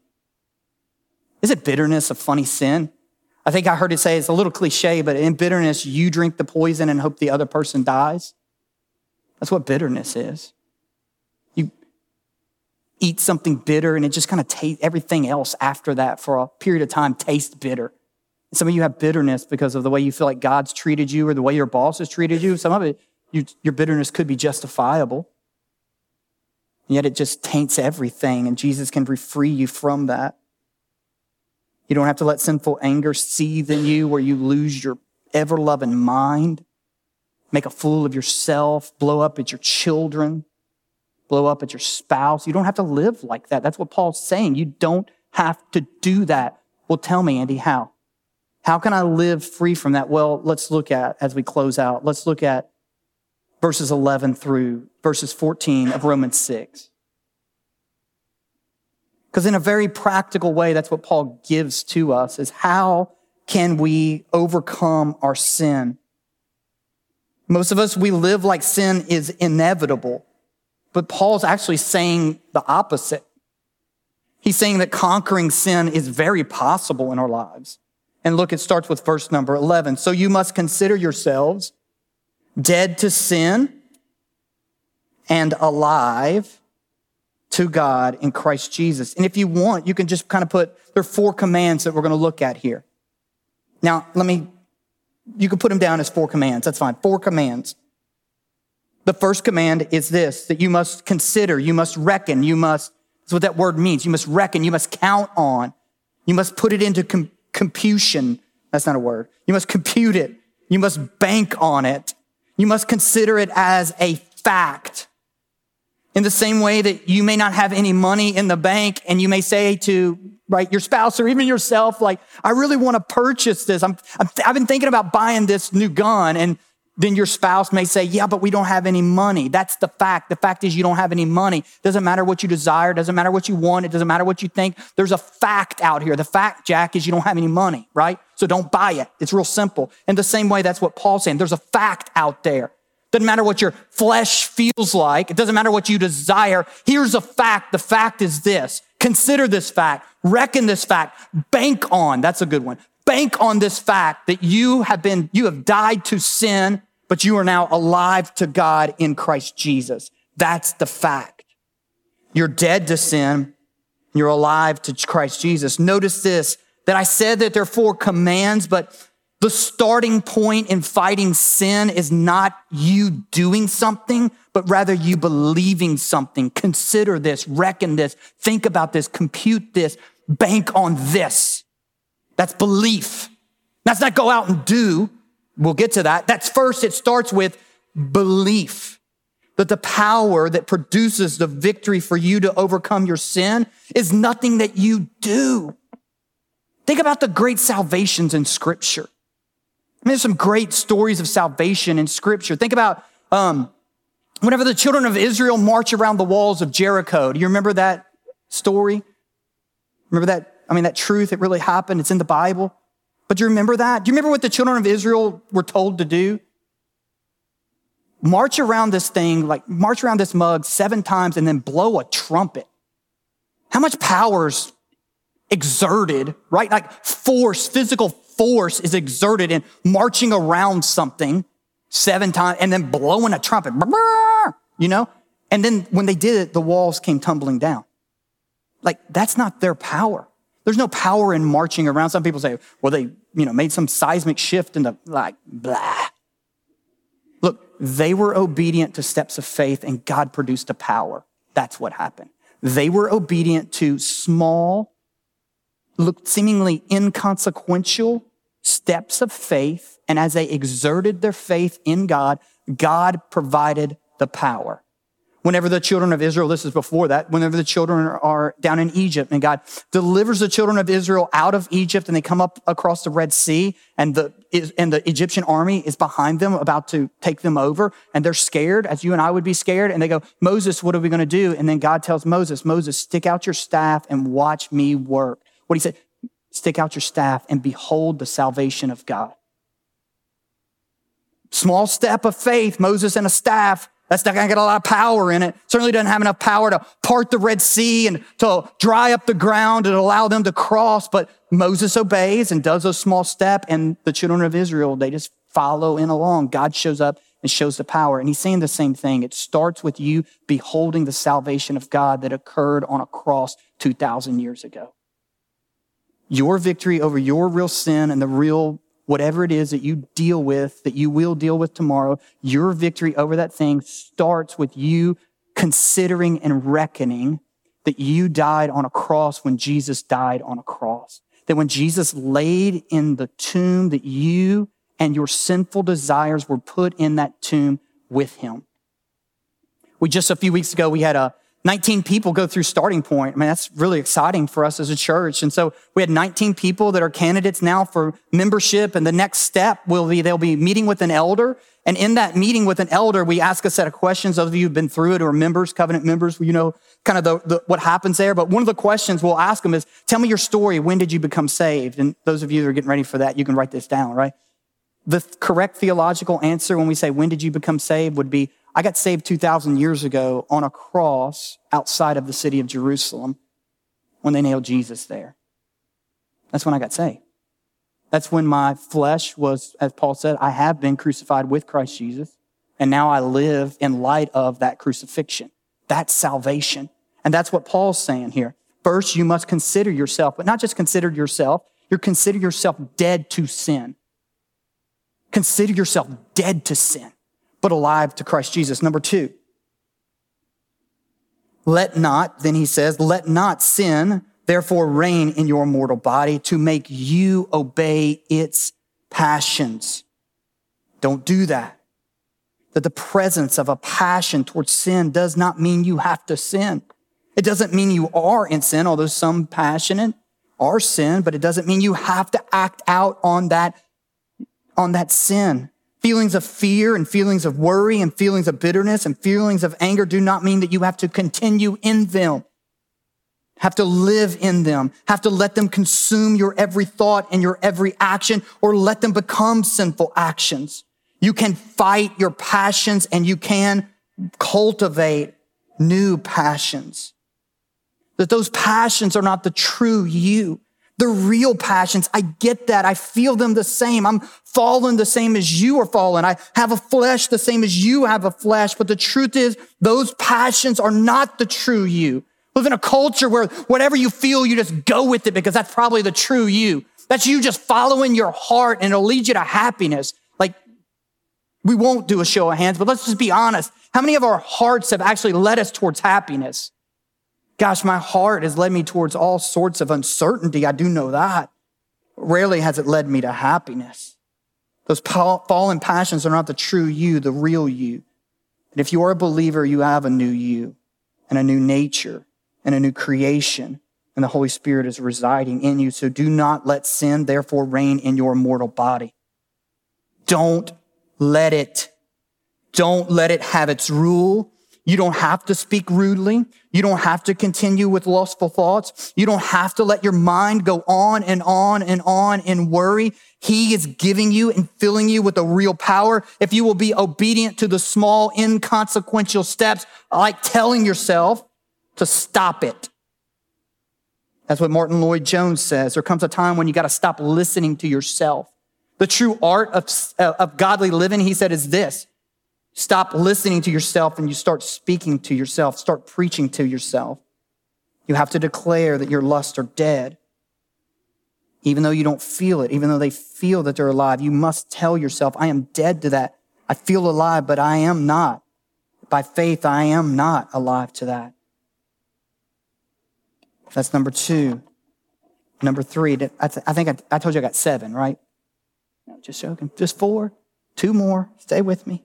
Is it bitterness a funny sin? I think I heard it say it's a little cliche, but in bitterness, you drink the poison and hope the other person dies. That's what bitterness is. You eat something bitter and it just kind of tastes, everything else after that for a period of time tastes bitter. Some of you have bitterness because of the way you feel like God's treated you or the way your boss has treated you. Some of it, you, your bitterness could be justifiable. And yet it just taints everything, and Jesus can free you from that. You don't have to let sinful anger seethe in you where you lose your ever loving mind, make a fool of yourself, blow up at your children, blow up at your spouse. You don't have to live like that. That's what Paul's saying. You don't have to do that. Well, tell me, Andy, how? How can I live free from that? Well, let's look at, as we close out, let's look at verses 11 through verses 14 of Romans 6. Because in a very practical way, that's what Paul gives to us is how can we overcome our sin? Most of us, we live like sin is inevitable, but Paul's actually saying the opposite. He's saying that conquering sin is very possible in our lives. And look, it starts with verse number 11. So you must consider yourselves dead to sin and alive to God in Christ Jesus. And if you want, you can just kind of put, there are four commands that we're going to look at here. Now, let me, you can put them down as four commands. That's fine. Four commands. The first command is this, that you must consider, you must reckon, you must, that's what that word means. You must reckon, you must count on, you must put it into com- computation. That's not a word. You must compute it. You must bank on it. You must consider it as a fact. In the same way that you may not have any money in the bank and you may say to, right, your spouse or even yourself, like, I really want to purchase this. I'm, i have been thinking about buying this new gun. And then your spouse may say, yeah, but we don't have any money. That's the fact. The fact is you don't have any money. Doesn't matter what you desire. Doesn't matter what you want. It doesn't matter what you think. There's a fact out here. The fact, Jack, is you don't have any money, right? So don't buy it. It's real simple. In the same way, that's what Paul's saying. There's a fact out there. Doesn't matter what your flesh feels like. It doesn't matter what you desire. Here's a fact. The fact is this. Consider this fact. Reckon this fact. Bank on. That's a good one. bank on this fact that you have been, you have died to sin, but you are now alive to God in Christ Jesus. That's the fact. You're dead to sin. You're alive to Christ Jesus. Notice this, that I said that there are four commands, but the starting point in fighting sin is not you doing something, but rather you believing something. Consider this, reckon this, think about this, compute this, bank on this. That's belief. That's not go out and do. We'll get to that. That's first, it starts with belief that the power that produces the victory for you to overcome your sin is nothing that you do. Think about the great salvations in scripture. I mean, there's some great stories of salvation in scripture. Think about um, whenever the children of Israel march around the walls of Jericho. Do you remember that story? Remember that? I mean, that truth, it really happened. It's in the Bible. But do you remember that? Do you remember what the children of Israel were told to do? March around this thing, like march around this mug seven times and then blow a trumpet. How much power's exerted, right? Like force, physical force is exerted in marching around something seven times and then blowing a trumpet, you know? And then when they did it, the walls came tumbling down. Like, that's not their power. There's no power in marching around. Some people say, well, they, you know, made some seismic shift in the, like, blah. Look, they were obedient to steps of faith and God produced a power. That's what happened. They were obedient to small, seemingly inconsequential steps of faith. And as they exerted their faith in God, God provided the power. Whenever the children of Israel, this is before that, whenever the children are down in Egypt and God delivers the children of Israel out of Egypt and they come up across the Red Sea and the, and the Egyptian army is behind them about to take them over and they're scared as you and I would be scared. And they go, Moses, what are we going to do? And then God tells Moses, Moses, stick out your staff and watch me work. What he said, stick out your staff and behold the salvation of God. Small step of faith, Moses and a staff that's not to get a lot of power in it. Certainly doesn't have enough power to part the Red Sea and to dry up the ground and allow them to cross. But Moses obeys and does a small step and the children of Israel, they just follow in along. God shows up and shows the power. And he's saying the same thing. It starts with you beholding the salvation of God that occurred on a cross 2,000 years ago. Your victory over your real sin and the real whatever it is that you deal with, that you will deal with tomorrow, your victory over that thing starts with you considering and reckoning that you died on a cross when Jesus died on a cross. That when Jesus laid in the tomb, that you and your sinful desires were put in that tomb with him. We just a few weeks ago, we had a 19 people go through starting point. I mean, that's really exciting for us as a church. And so we had 19 people that are candidates now for membership. And the next step will be they'll be meeting with an elder. And in that meeting with an elder, we ask a set of questions. Those of you who've been through it or members, covenant members, you know kind of the, the, what happens there. But one of the questions we'll ask them is, tell me your story. When did you become saved? And those of you that are getting ready for that, you can write this down, right? The correct theological answer when we say, when did you become saved would be, I got saved 2,000 years ago on a cross outside of the city of Jerusalem when they nailed Jesus there. That's when I got saved. That's when my flesh was, as Paul said, I have been crucified with Christ Jesus. And now I live in light of that crucifixion. That's salvation. And that's what Paul's saying here. First, you must consider yourself, but not just consider yourself, you're consider yourself dead to sin. Consider yourself dead to sin but alive to Christ Jesus. Number two, let not, then he says, let not sin therefore reign in your mortal body to make you obey its passions. Don't do that. That the presence of a passion towards sin does not mean you have to sin. It doesn't mean you are in sin, although some passionate are sin, but it doesn't mean you have to act out on that, on that sin. Feelings of fear and feelings of worry and feelings of bitterness and feelings of anger do not mean that you have to continue in them, have to live in them, have to let them consume your every thought and your every action or let them become sinful actions. You can fight your passions and you can cultivate new passions. That those passions are not the true you. The real passions. I get that. I feel them the same. I'm fallen the same as you are fallen. I have a flesh the same as you have a flesh. But the truth is those passions are not the true you. Live in a culture where whatever you feel, you just go with it because that's probably the true you. That's you just following your heart and it'll lead you to happiness. Like we won't do a show of hands, but let's just be honest. How many of our hearts have actually led us towards happiness? Gosh, my heart has led me towards all sorts of uncertainty. I do know that. Rarely has it led me to happiness. Those fallen passions are not the true you, the real you. And if you are a believer, you have a new you and a new nature and a new creation, and the Holy Spirit is residing in you. So do not let sin, therefore, reign in your mortal body. Don't let it. Don't let it have its rule. You don't have to speak rudely. You don't have to continue with lustful thoughts. You don't have to let your mind go on and on and on in worry. He is giving you and filling you with a real power. If you will be obedient to the small, inconsequential steps, like telling yourself to stop it. That's what Martyn Lloyd-Jones says. There comes a time when you got to stop listening to yourself. The true art of, of godly living, he said, is this Stop listening to yourself and you start speaking to yourself, start preaching to yourself. You have to declare that your lusts are dead. Even though you don't feel it, even though they feel that they're alive, you must tell yourself, I am dead to that. I feel alive, but I am not. By faith, I am not alive to that. That's number two. Number three, I, think I, I told you I got seven, right? No, just joking. Just four. Two more. Stay with me.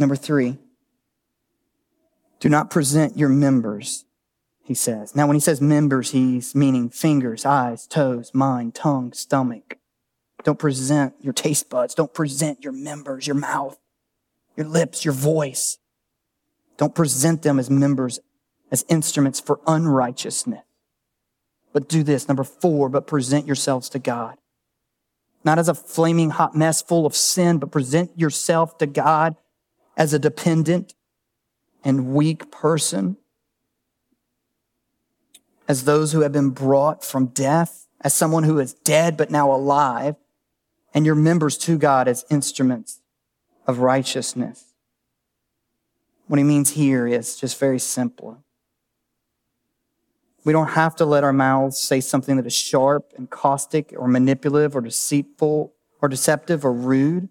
Number three, do not present your members, he says. Now, when he says members, he's meaning fingers, eyes, toes, mind, tongue, stomach. Don't present your taste buds. Don't present your members, your mouth, your lips, your voice. Don't present them as members, as instruments for unrighteousness. But do this. Number four, but present yourselves to God. Not as a flaming hot mess full of sin, but present yourself to God as a dependent and weak person, as those who have been brought from death, as someone who is dead but now alive, and your members to God as instruments of righteousness. What he means here is just very simple. We don't have to let our mouths say something that is sharp and caustic or manipulative or deceitful or deceptive or rude.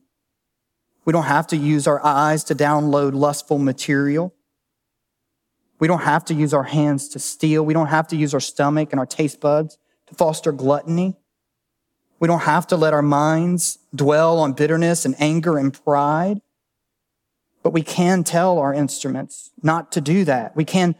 We don't have to use our eyes to download lustful material. We don't have to use our hands to steal. We don't have to use our stomach and our taste buds to foster gluttony. We don't have to let our minds dwell on bitterness and anger and pride. But we can tell our instruments not to do that. We can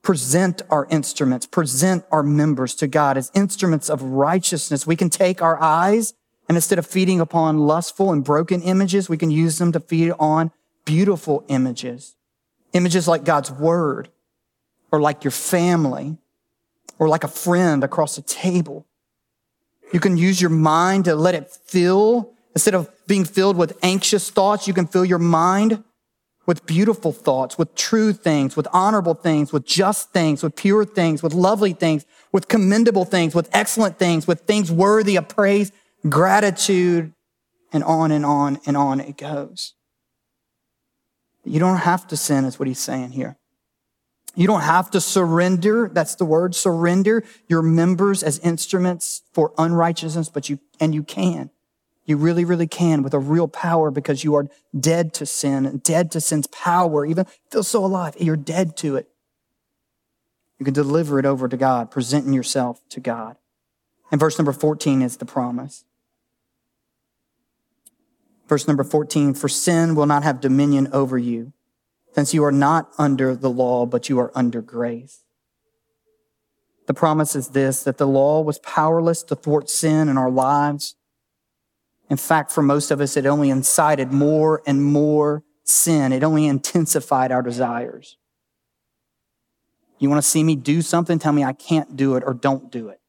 present our instruments, present our members to God as instruments of righteousness. We can take our eyes and instead of feeding upon lustful and broken images, we can use them to feed on beautiful images. Images like God's word, or like your family, or like a friend across the table. You can use your mind to let it fill. Instead of being filled with anxious thoughts, you can fill your mind with beautiful thoughts, with true things, with honorable things, with just things, with pure things, with lovely things, with commendable things, with excellent things, with things worthy of praise gratitude, and on and on and on it goes. You don't have to sin, is what he's saying here. You don't have to surrender. That's the word, surrender your members as instruments for unrighteousness, but you, and you can. You really, really can with a real power because you are dead to sin dead to sin's power. Even feel so alive. You're dead to it. You can deliver it over to God, presenting yourself to God. And verse number 14 is the promise. Verse number 14, for sin will not have dominion over you, since you are not under the law, but you are under grace. The promise is this, that the law was powerless to thwart sin in our lives. In fact, for most of us, it only incited more and more sin. It only intensified our desires. You want to see me do something? Tell me I can't do it or don't do it,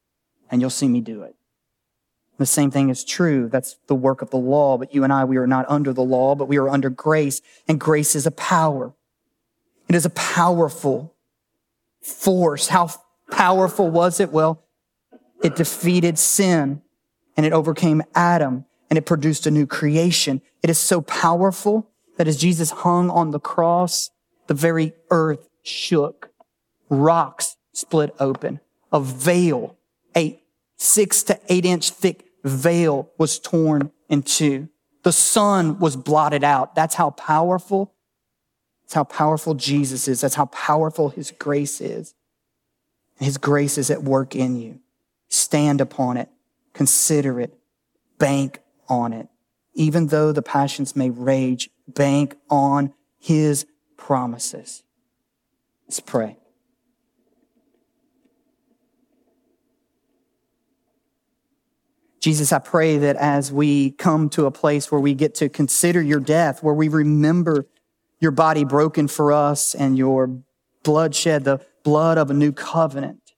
and you'll see me do it. The same thing is true. That's the work of the law. But you and I, we are not under the law, but we are under grace. And grace is a power. It is a powerful force. How powerful was it? Well, it defeated sin and it overcame Adam and it produced a new creation. It is so powerful that as Jesus hung on the cross, the very earth shook. Rocks split open. A veil, a six to eight inch thick veil was torn in two. The sun was blotted out. That's how powerful, that's how powerful Jesus is. That's how powerful his grace is. His grace is at work in you. Stand upon it. Consider it. Bank on it. Even though the passions may rage, bank on his promises. Let's pray. Jesus, I pray that as we come to a place where we get to consider your death, where we remember your body broken for us and your bloodshed, the blood of a new covenant,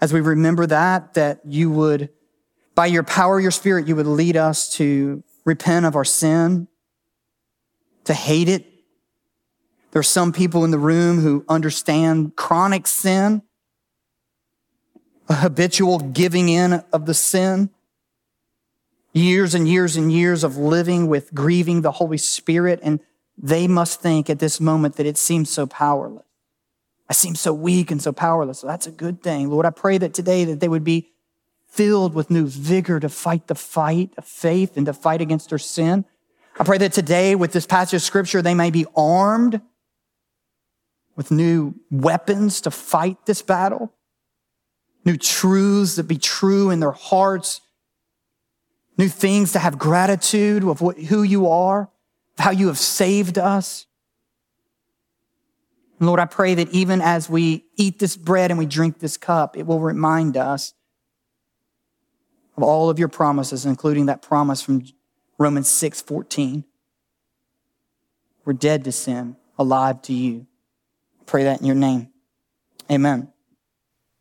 as we remember that, that you would, by your power, your spirit, you would lead us to repent of our sin, to hate it. There are some people in the room who understand chronic sin a habitual giving in of the sin, years and years and years of living with grieving the Holy Spirit, and they must think at this moment that it seems so powerless. I seem so weak and so powerless. So that's a good thing. Lord, I pray that today that they would be filled with new vigor to fight the fight of faith and to fight against their sin. I pray that today with this passage of scripture, they may be armed with new weapons to fight this battle new truths that be true in their hearts, new things to have gratitude of what, who you are, how you have saved us. And Lord, I pray that even as we eat this bread and we drink this cup, it will remind us of all of your promises, including that promise from Romans 6 14. We're dead to sin, alive to you. I pray that in your name. Amen.